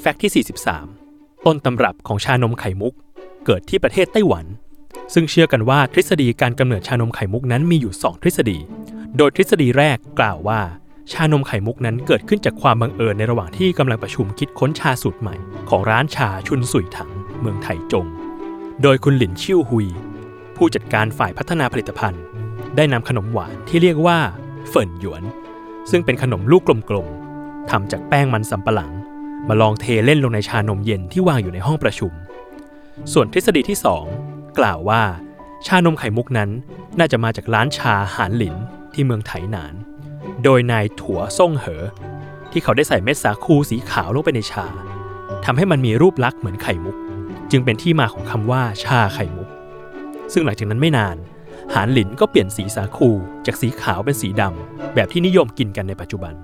แฟกต์ที่ 43 ต้นตำรับของชานมไข่มุก เกิดที่ประเทศไต้หวัน ซึ่งเชื่อกันว่าทฤษฎีการกำเนิดชานมไข่มุกนั้นมีอยู่ 2 ทฤษฎี โดยทฤษฎีแรกกล่าวว่า ชานมไข่มุกนั้นเกิดขึ้นจากความบังเอิญในระหว่างที่กำลังประชุมคิดค้นชาสูตรใหม่ ของร้านชาชุนสุยถัง เมืองไถจง โดยคุณหลินชิ่วฮุย ผู้จัดการฝ่ายพัฒนาผลิตภัณฑ์ ได้นำขนมหวานที่เรียกว่าเฟินหยวน ซึ่งเป็นขนมลูกกลมๆทำจากแป้งมันสำปะหลัง มาลองเทเล่นลงในชานมเย็นที่วางอยู่ในห้องประชุม ส่วนทฤษฎีที่ 2 กล่าวว่า ชานมไข่มุกนั้นน่าจะมาจากร้านชาหานหลินที่เมืองไถหนาน โดยนายถั่วซ่งเหอ ที่เขาได้ใส่เม็ดสาคูสีขาวลงไปในชาทำให้มันมีรูปลักษณ์เหมือนไข่มุก จึงเป็นที่มาของคำว่าชาไข่มุก ซึ่งหลังจากนั้นไม่นาน หานหลินก็เปลี่ยนสีสาคูจากสีขาวเป็นสีดำแบบที่นิยมกินกันในปัจจุบัน